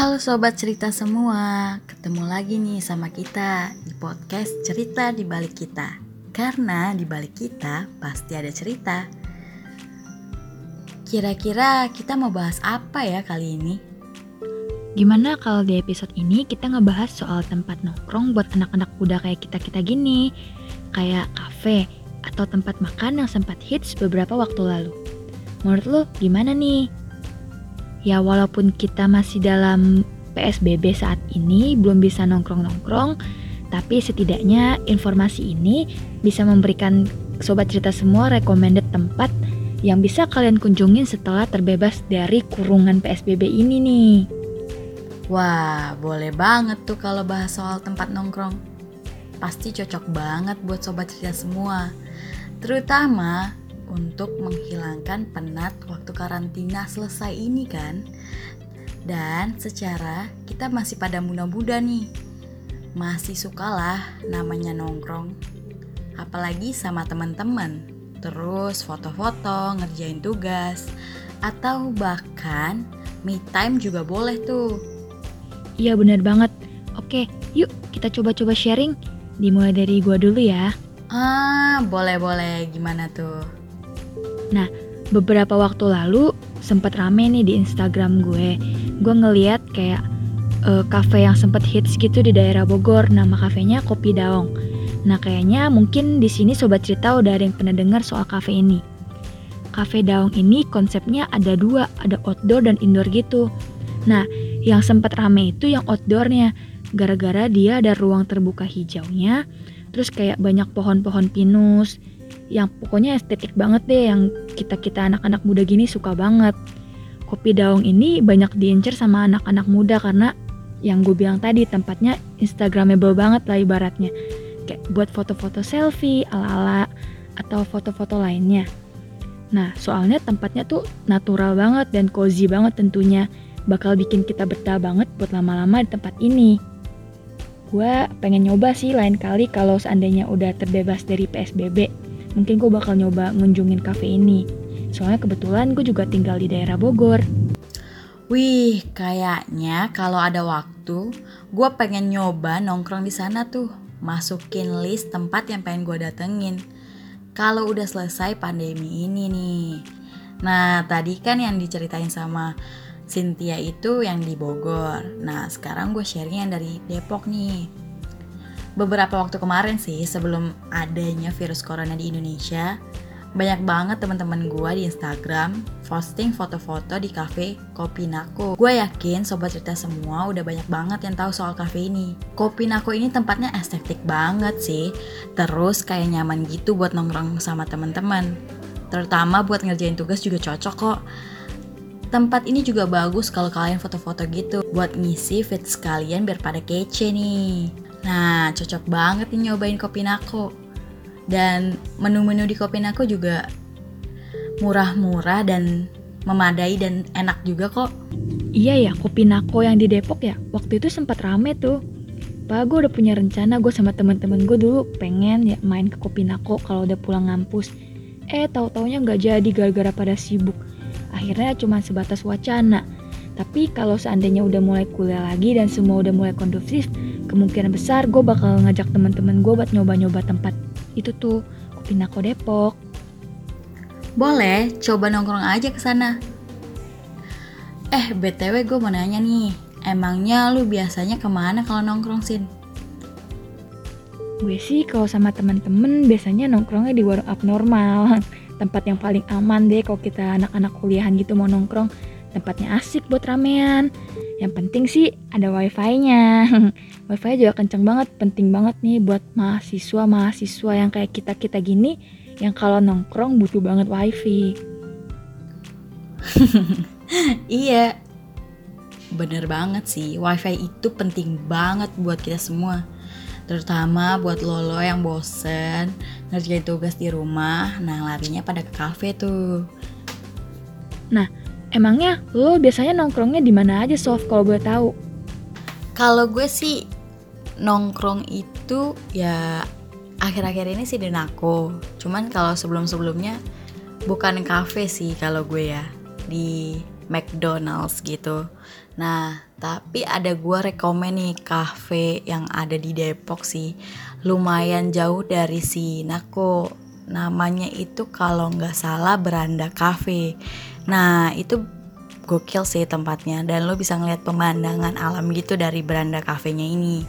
Halo sobat cerita semua, ketemu lagi nih sama kita di podcast Cerita di Balik Kita. Karena di balik kita pasti ada cerita. Kira-kira kita mau bahas apa ya kali ini? Gimana kalau di episode ini kita ngebahas soal tempat nongkrong buat anak-anak muda kayak kita-kita gini? Kayak kafe atau tempat makan yang sempat hits beberapa waktu lalu. Menurut lo gimana nih? Ya walaupun kita masih dalam PSBB saat ini belum bisa nongkrong-nongkrong, tapi setidaknya informasi ini bisa memberikan sobat cerita semua recommended tempat yang bisa kalian kunjungin setelah terbebas dari kurungan PSBB ini nih. Wah, boleh banget tuh kalau bahas soal tempat nongkrong. Pasti cocok banget buat sobat cerita semua. Terutama untuk menghilangkan penat waktu karantina selesai ini kan. Dan secara kita masih pada muda-muda nih. Masih sukalah namanya nongkrong. Apalagi sama teman-teman. Terus foto-foto, ngerjain tugas, atau bahkan me time juga boleh tuh. Iya bener banget. Oke, yuk kita coba-coba sharing. Dimulai dari gua dulu ya. Ah, boleh-boleh. Gimana tuh? Nah, beberapa waktu lalu sempat rame nih di Instagram gue. Gue ngeliat kayak uh, cafe yang sempat hits gitu di daerah Bogor. Nama kafenya Kopi Daong. Nah, kayaknya mungkin di sini sobat cerita udah ada yang pernah dengar soal cafe ini. Cafe Daong ini konsepnya ada dua, ada outdoor dan indoor gitu. Nah, yang sempat rame itu yang outdoornya, gara-gara dia ada ruang terbuka hijaunya, terus kayak banyak pohon-pohon pinus, yang pokoknya estetik banget deh yang kita-kita anak-anak muda gini suka banget. Kopi daung ini banyak diincer sama anak-anak muda karena yang gue bilang tadi tempatnya instagramable banget lah ibaratnya. Kayak buat foto-foto selfie ala-ala atau foto-foto lainnya. Nah, soalnya tempatnya tuh natural banget dan cozy banget tentunya. Bakal bikin kita betah banget buat lama-lama di tempat ini. Gue pengen nyoba sih lain kali kalau seandainya udah terbebas dari PSBB mungkin gue bakal nyoba ngunjungin cafe ini. Soalnya kebetulan gue juga tinggal di daerah Bogor. Wih, kayaknya kalau ada waktu, gue pengen nyoba nongkrong di sana tuh. Masukin list tempat yang pengen gue datengin. Kalau udah selesai pandemi ini nih. Nah, tadi kan yang diceritain sama Cynthia itu yang di Bogor. Nah, sekarang gue sharing yang dari Depok nih beberapa waktu kemarin sih sebelum adanya virus corona di Indonesia banyak banget teman-teman gue di Instagram posting foto-foto di cafe Kopi Nako. Gue yakin sobat cerita semua udah banyak banget yang tahu soal cafe ini. Kopi Nako ini tempatnya estetik banget sih. Terus kayak nyaman gitu buat nongkrong sama teman-teman. Terutama buat ngerjain tugas juga cocok kok. Tempat ini juga bagus kalau kalian foto-foto gitu buat ngisi feed sekalian biar pada kece nih. Nah, cocok banget nih nyobain kopi nako. Dan menu-menu di kopi nako juga murah-murah dan memadai dan enak juga kok. Iya ya, kopi nako yang di Depok ya. Waktu itu sempat rame tuh. Pak, gue udah punya rencana gue sama temen-temen gue dulu pengen ya main ke kopi nako kalau udah pulang ngampus. Eh, tahu-taunya nggak jadi gara-gara pada sibuk. Akhirnya cuma sebatas wacana. Tapi kalau seandainya udah mulai kuliah lagi dan semua udah mulai kondusif, kemungkinan besar gue bakal ngajak teman-teman gue buat nyoba-nyoba tempat itu tuh kopi nako Depok. Boleh, coba nongkrong aja ke sana. Eh, BTW gue mau nanya nih, emangnya lu biasanya ke mana kalau nongkrong, Sin? Gue sih kalau sama temen-temen biasanya nongkrongnya di warung abnormal. Tempat yang paling aman deh kalau kita anak-anak kuliahan gitu mau nongkrong. Tempatnya asik buat ramean. Yang penting sih ada wifi-nya. wifi juga kenceng banget, penting banget nih buat mahasiswa-mahasiswa yang kayak kita-kita gini yang kalau nongkrong butuh banget wifi. iya, bener banget sih. Wifi itu penting banget buat kita semua. Terutama buat lolo yang bosen ngerjain tugas di rumah, nah larinya pada ke kafe tuh. Nah, Emangnya lo biasanya nongkrongnya di mana aja Sof kalau gue tahu? Kalau gue sih nongkrong itu ya akhir-akhir ini sih di Nako. Cuman kalau sebelum-sebelumnya bukan kafe sih kalau gue ya di McDonald's gitu. Nah, tapi ada gua rekomen nih cafe yang ada di Depok sih. Lumayan jauh dari sini kok. Namanya itu kalau nggak salah Beranda Cafe. Nah, itu gokil sih tempatnya dan lo bisa ngeliat pemandangan alam gitu dari beranda kafenya ini.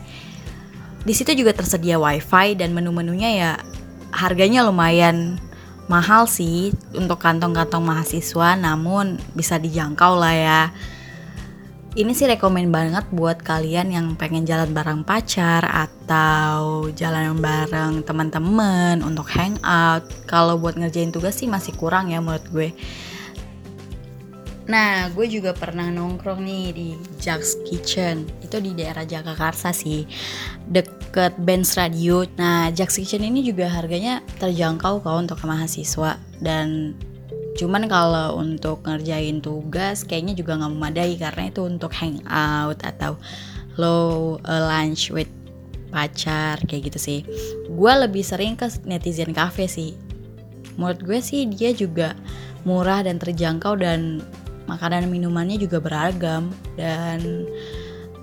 Di situ juga tersedia wifi dan menu-menunya ya harganya lumayan mahal sih untuk kantong-kantong mahasiswa namun bisa dijangkau lah ya. Ini sih rekomen banget buat kalian yang pengen jalan bareng pacar atau jalan bareng teman-teman untuk hangout. Kalau buat ngerjain tugas sih masih kurang ya menurut gue. Nah, gue juga pernah nongkrong nih di Jack's Kitchen. Itu di daerah Jagakarsa sih, deket Benz Radio. Nah, Jack's Kitchen ini juga harganya terjangkau kok untuk mahasiswa dan cuman kalau untuk ngerjain tugas kayaknya juga nggak memadai karena itu untuk hangout atau low uh, lunch with pacar kayak gitu sih. Gue lebih sering ke netizen cafe sih. Menurut gue sih dia juga murah dan terjangkau dan makanan minumannya juga beragam dan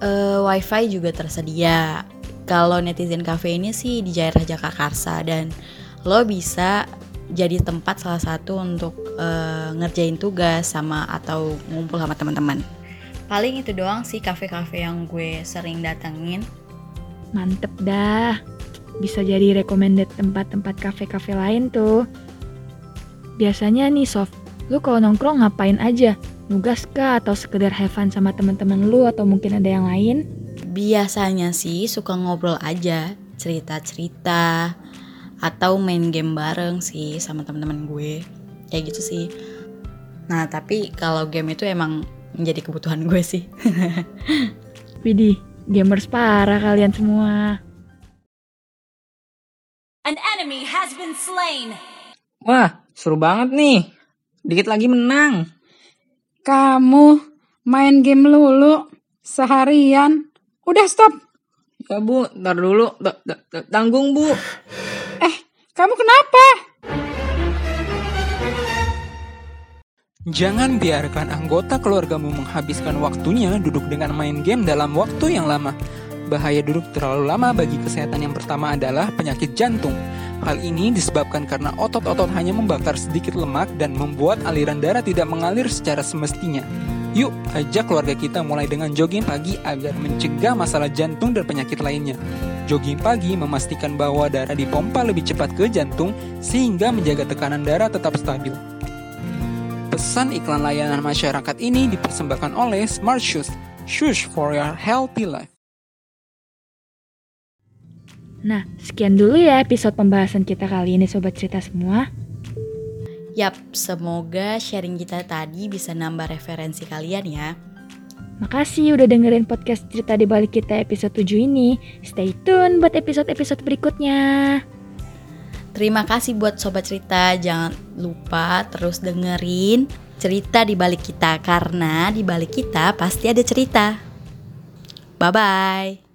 uh, wifi juga tersedia. Kalau netizen cafe ini sih di daerah Jakarta dan lo bisa jadi tempat salah satu untuk uh, ngerjain tugas sama atau ngumpul sama teman-teman. Paling itu doang sih kafe-kafe yang gue sering datengin. Mantep dah. Bisa jadi recommended tempat-tempat kafe-kafe lain tuh. Biasanya nih Sof lu kalau nongkrong ngapain aja nugas kah atau sekedar have fun sama teman-teman lu atau mungkin ada yang lain? Biasanya sih suka ngobrol aja, cerita-cerita atau main game bareng sih sama teman-teman gue. Kayak gitu sih. Nah, tapi kalau game itu emang menjadi kebutuhan gue sih. Widih, gamers parah kalian semua. An enemy has been slain. Wah, seru banget nih. Dikit lagi menang. Kamu main game lulu seharian. Udah stop. Ya bu, ntar dulu. Tanggung bu. Eh, kamu kenapa? Jangan biarkan anggota keluargamu menghabiskan waktunya duduk dengan main game dalam waktu yang lama. Bahaya duduk terlalu lama bagi kesehatan yang pertama adalah penyakit jantung. Hal ini disebabkan karena otot-otot hanya membakar sedikit lemak dan membuat aliran darah tidak mengalir secara semestinya. Yuk, ajak keluarga kita mulai dengan jogging pagi agar mencegah masalah jantung dan penyakit lainnya. Jogging pagi memastikan bahwa darah dipompa lebih cepat ke jantung sehingga menjaga tekanan darah tetap stabil. Pesan iklan layanan masyarakat ini dipersembahkan oleh Smart Shoes, shoes for your healthy life. Nah, sekian dulu ya episode pembahasan kita kali ini Sobat Cerita semua. Yap, semoga sharing kita tadi bisa nambah referensi kalian ya. Makasih udah dengerin podcast cerita di balik kita episode 7 ini. Stay tune buat episode-episode berikutnya. Terima kasih buat sobat cerita. Jangan lupa terus dengerin cerita di balik kita karena di balik kita pasti ada cerita. Bye bye.